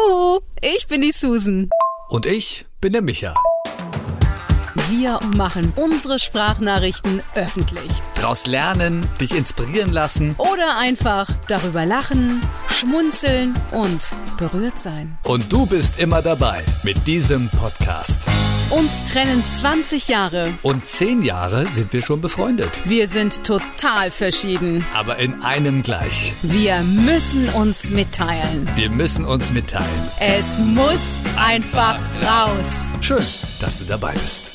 Huhu, ich bin die Susan. Und ich bin der Micha. Wir machen unsere Sprachnachrichten öffentlich. Daraus lernen, dich inspirieren lassen. Oder einfach darüber lachen, schmunzeln und berührt sein. Und du bist immer dabei mit diesem Podcast. Uns trennen 20 Jahre. Und 10 Jahre sind wir schon befreundet. Wir sind total verschieden. Aber in einem gleich. Wir müssen uns mitteilen. Wir müssen uns mitteilen. Es muss einfach raus. Schön, dass du dabei bist.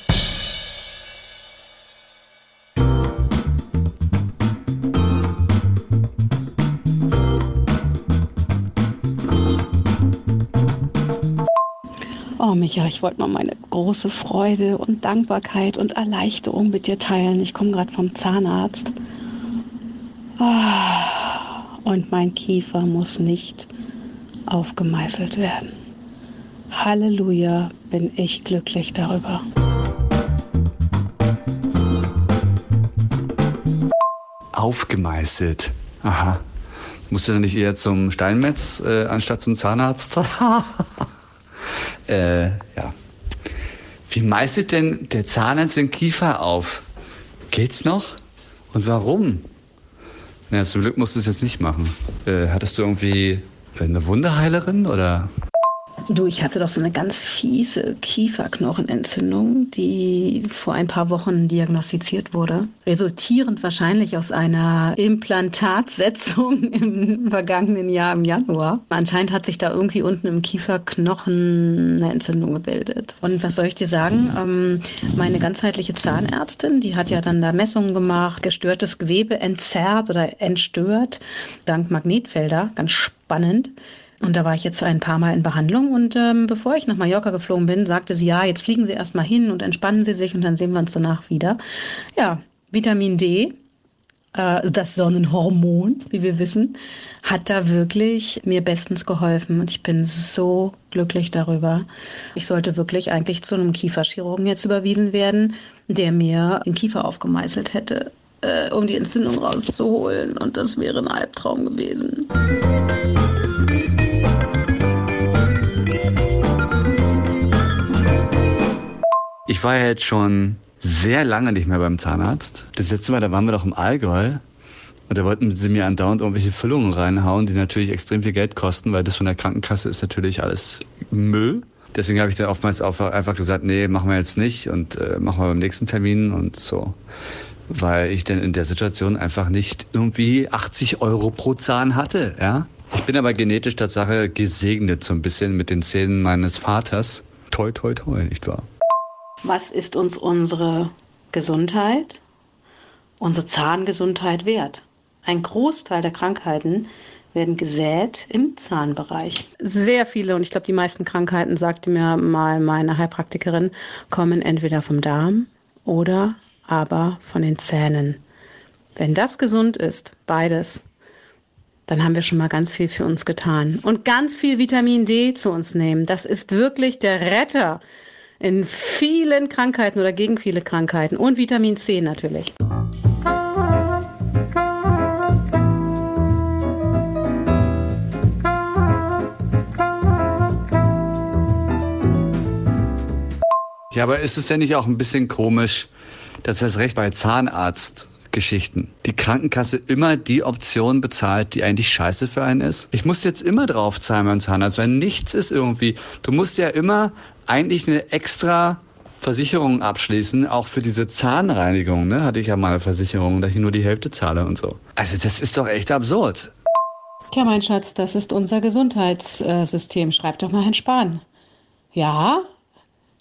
Oh Micha, ich wollte mal meine große Freude und Dankbarkeit und Erleichterung mit dir teilen. Ich komme gerade vom Zahnarzt. Ah, und mein Kiefer muss nicht aufgemeißelt werden. Halleluja, bin ich glücklich darüber. Aufgemeißelt. Aha. Musst du dann nicht eher zum Steinmetz äh, anstatt zum Zahnarzt? äh, ja. Wie meißelt denn der Zahnarzt den Kiefer auf? Geht's noch? Und warum? Na, zum Glück musst du es jetzt nicht machen. Äh, hattest du irgendwie eine Wunderheilerin oder? Du, ich hatte doch so eine ganz fiese Kieferknochenentzündung, die vor ein paar Wochen diagnostiziert wurde, resultierend wahrscheinlich aus einer Implantatsetzung im vergangenen Jahr im Januar. Anscheinend hat sich da irgendwie unten im Kieferknochen eine Entzündung gebildet. Und was soll ich dir sagen? Ähm, meine ganzheitliche Zahnärztin, die hat ja dann da Messungen gemacht, gestörtes Gewebe entzerrt oder entstört, dank Magnetfelder, ganz spannend. Und da war ich jetzt ein paar Mal in Behandlung und ähm, bevor ich nach Mallorca geflogen bin, sagte sie, ja, jetzt fliegen Sie erstmal hin und entspannen Sie sich und dann sehen wir uns danach wieder. Ja, Vitamin D, äh, das Sonnenhormon, wie wir wissen, hat da wirklich mir bestens geholfen und ich bin so glücklich darüber. Ich sollte wirklich eigentlich zu einem Kieferchirurgen jetzt überwiesen werden, der mir den Kiefer aufgemeißelt hätte, äh, um die Entzündung rauszuholen und das wäre ein Albtraum gewesen. War ja jetzt schon sehr lange nicht mehr beim Zahnarzt. Das letzte Mal, da waren wir doch im Allgäu. Und da wollten sie mir andauernd irgendwelche Füllungen reinhauen, die natürlich extrem viel Geld kosten, weil das von der Krankenkasse ist natürlich alles Müll. Deswegen habe ich dann oftmals einfach gesagt, nee, machen wir jetzt nicht und äh, machen wir beim nächsten Termin und so. Weil ich dann in der Situation einfach nicht irgendwie 80 Euro pro Zahn hatte, ja. Ich bin aber genetisch Tatsache gesegnet so ein bisschen mit den Zähnen meines Vaters. Toi, toi, toi, nicht wahr? Was ist uns unsere Gesundheit, unsere Zahngesundheit wert? Ein Großteil der Krankheiten werden gesät im Zahnbereich. Sehr viele, und ich glaube, die meisten Krankheiten, sagte mir mal meine Heilpraktikerin, kommen entweder vom Darm oder aber von den Zähnen. Wenn das gesund ist, beides, dann haben wir schon mal ganz viel für uns getan. Und ganz viel Vitamin D zu uns nehmen. Das ist wirklich der Retter in vielen Krankheiten oder gegen viele Krankheiten. Und Vitamin C natürlich. Ja, aber ist es denn nicht auch ein bisschen komisch, dass das Recht bei Zahnarztgeschichten die Krankenkasse immer die Option bezahlt, die eigentlich scheiße für einen ist? Ich muss jetzt immer drauf zahlen beim Zahnarzt, weil nichts ist irgendwie. Du musst ja immer eigentlich eine extra Versicherung abschließen, auch für diese Zahnreinigung, ne? Hatte ich ja mal eine Versicherung, dass ich nur die Hälfte zahle und so. Also das ist doch echt absurd. Tja, mein Schatz, das ist unser Gesundheitssystem. Schreib doch mal Herrn Spahn. Ja?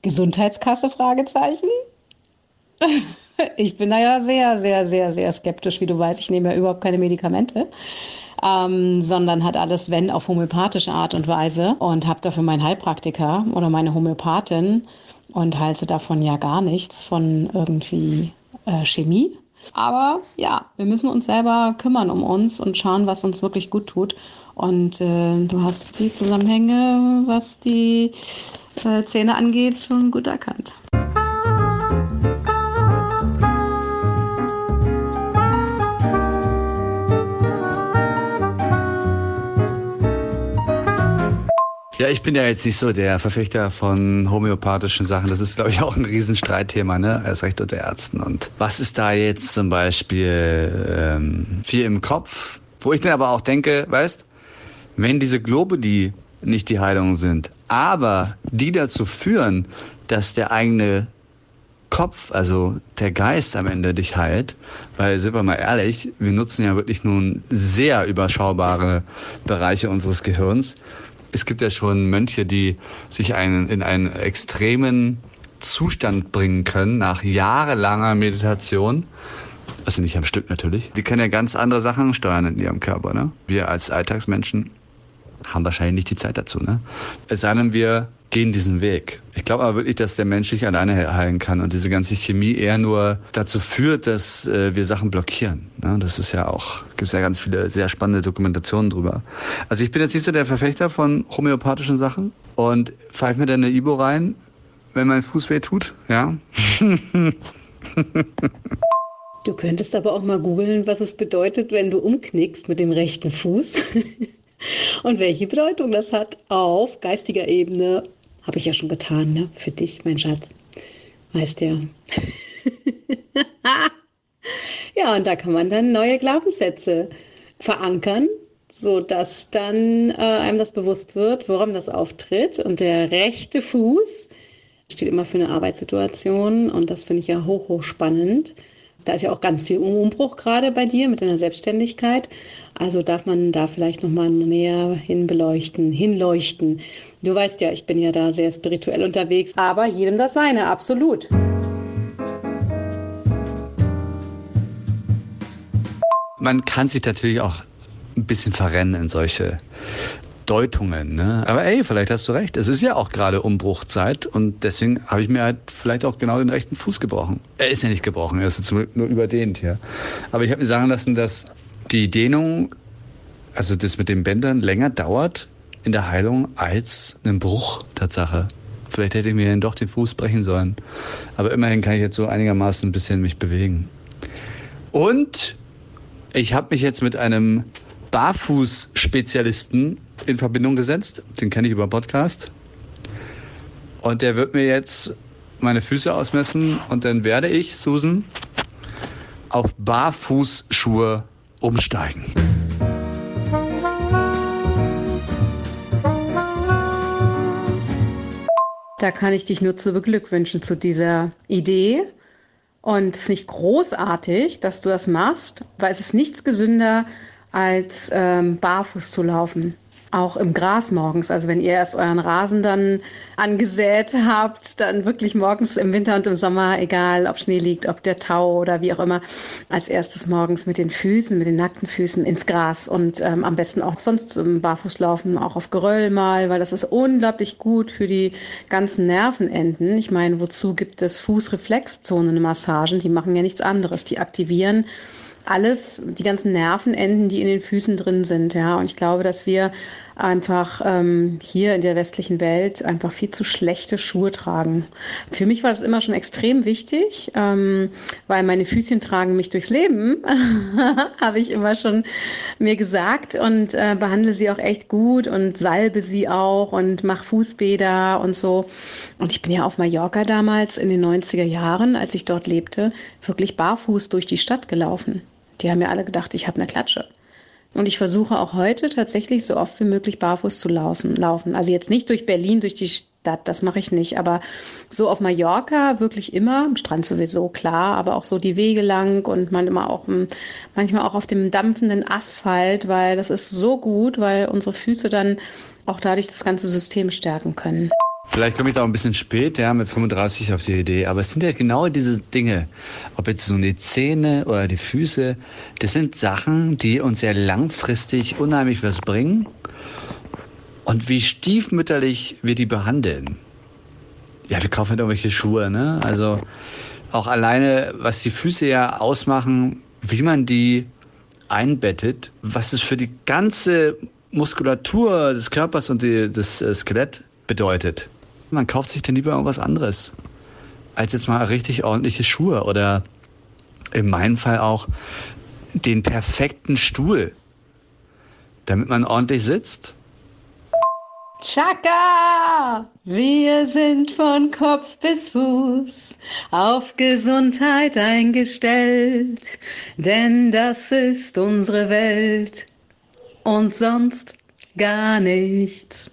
Gesundheitskasse? Fragezeichen? Ich bin da ja sehr, sehr, sehr, sehr skeptisch, wie du weißt. Ich nehme ja überhaupt keine Medikamente. Ähm, sondern hat alles, wenn, auf homöopathische Art und Weise und habe dafür meinen Heilpraktiker oder meine Homöopathin und halte davon ja gar nichts von irgendwie äh, Chemie. Aber ja, wir müssen uns selber kümmern um uns und schauen, was uns wirklich gut tut. Und äh, du hast die Zusammenhänge, was die äh, Zähne angeht, schon gut erkannt. Ja, ich bin ja jetzt nicht so der Verfechter von homöopathischen Sachen. Das ist, glaube ich, auch ein Riesenstreitthema, ne? Erst recht unter Ärzten. Und was ist da jetzt zum Beispiel ähm, viel im Kopf? Wo ich dann aber auch denke, weißt, wenn diese Globuli nicht die Heilung sind, aber die dazu führen, dass der eigene Kopf, also der Geist am Ende dich heilt, weil sind wir mal ehrlich, wir nutzen ja wirklich nun sehr überschaubare Bereiche unseres Gehirns es gibt ja schon Mönche, die sich einen, in einen extremen Zustand bringen können nach jahrelanger Meditation. Also nicht am Stück natürlich. Die können ja ganz andere Sachen steuern in ihrem Körper. Ne? Wir als Alltagsmenschen haben wahrscheinlich nicht die Zeit dazu. Ne? Es sei denn, wir gehen diesen Weg. Ich glaube aber wirklich, dass der Mensch sich alleine heilen kann und diese ganze Chemie eher nur dazu führt, dass äh, wir Sachen blockieren. Ne? Das ist ja auch, gibt es ja ganz viele sehr spannende Dokumentationen drüber. Also ich bin jetzt nicht so der Verfechter von homöopathischen Sachen und pfeife mir dann eine Ibo rein, wenn mein Fuß weh tut, ja. Du könntest aber auch mal googeln, was es bedeutet, wenn du umknickst mit dem rechten Fuß. und welche Bedeutung das hat auf geistiger Ebene habe ich ja schon getan, ne? Für dich, mein Schatz. Weißt ja. ja, und da kann man dann neue Glaubenssätze verankern, sodass dann äh, einem das bewusst wird, woran das auftritt. Und der rechte Fuß steht immer für eine Arbeitssituation und das finde ich ja hoch, hoch spannend. Da ist ja auch ganz viel Umbruch gerade bei dir mit deiner Selbstständigkeit. Also darf man da vielleicht nochmal näher hinbeleuchten, hinleuchten. Du weißt ja, ich bin ja da sehr spirituell unterwegs, aber jedem das seine, absolut. Man kann sich natürlich auch ein bisschen verrennen in solche Deutungen. Ne? Aber ey, vielleicht hast du recht. Es ist ja auch gerade Umbruchzeit und deswegen habe ich mir halt vielleicht auch genau den rechten Fuß gebrochen. Er ist ja nicht gebrochen, er ist jetzt nur überdehnt hier. Aber ich habe mir sagen lassen, dass die Dehnung, also das mit den Bändern, länger dauert in der Heilung als ein Bruch, Tatsache. Vielleicht hätte ich mir dann doch den Fuß brechen sollen. Aber immerhin kann ich jetzt so einigermaßen ein bisschen mich bewegen. Und ich habe mich jetzt mit einem Barfuß-Spezialisten in Verbindung gesetzt. Den kenne ich über Podcast. Und der wird mir jetzt meine Füße ausmessen und dann werde ich, Susan, auf Barfußschuhe umsteigen. Da kann ich dich nur zu beglückwünschen zu dieser Idee. Und es ist nicht großartig, dass du das machst, weil es ist nichts gesünder, als ähm, barfuß zu laufen auch im Gras morgens. Also wenn ihr erst euren Rasen dann angesät habt, dann wirklich morgens im Winter und im Sommer, egal ob Schnee liegt, ob der Tau oder wie auch immer, als erstes morgens mit den Füßen, mit den nackten Füßen ins Gras und ähm, am besten auch sonst im Barfuß laufen, auch auf Geröll mal, weil das ist unglaublich gut für die ganzen Nervenenden. Ich meine, wozu gibt es Fußreflexzonen-Massagen? Die machen ja nichts anderes. Die aktivieren alles, die ganzen Nervenenden, die in den Füßen drin sind, ja. Und ich glaube, dass wir einfach ähm, hier in der westlichen Welt einfach viel zu schlechte Schuhe tragen. Für mich war das immer schon extrem wichtig, ähm, weil meine Füßchen tragen mich durchs Leben, habe ich immer schon mir gesagt und äh, behandle sie auch echt gut und salbe sie auch und mache Fußbäder und so. Und ich bin ja auf Mallorca damals in den 90er Jahren, als ich dort lebte, wirklich barfuß durch die Stadt gelaufen. Die haben mir alle gedacht, ich habe eine Klatsche. Und ich versuche auch heute tatsächlich so oft wie möglich barfuß zu laufen. Also jetzt nicht durch Berlin, durch die Stadt, das mache ich nicht. Aber so auf Mallorca wirklich immer, am Strand sowieso, klar, aber auch so die Wege lang und manchmal auch, manchmal auch auf dem dampfenden Asphalt, weil das ist so gut, weil unsere Füße dann auch dadurch das ganze System stärken können. Vielleicht komme ich da auch ein bisschen spät, ja, mit 35 auf die Idee. Aber es sind ja genau diese Dinge. Ob jetzt so die Zähne oder die Füße, das sind Sachen, die uns ja langfristig unheimlich was bringen. Und wie stiefmütterlich wir die behandeln. Ja, wir kaufen halt irgendwelche Schuhe, ne? Also auch alleine, was die Füße ja ausmachen, wie man die einbettet, was es für die ganze Muskulatur des Körpers und die, das äh, Skelett bedeutet. Man kauft sich dann lieber irgendwas anderes, als jetzt mal richtig ordentliche Schuhe oder in meinem Fall auch den perfekten Stuhl, damit man ordentlich sitzt. Chaka! Wir sind von Kopf bis Fuß auf Gesundheit eingestellt, denn das ist unsere Welt und sonst gar nichts.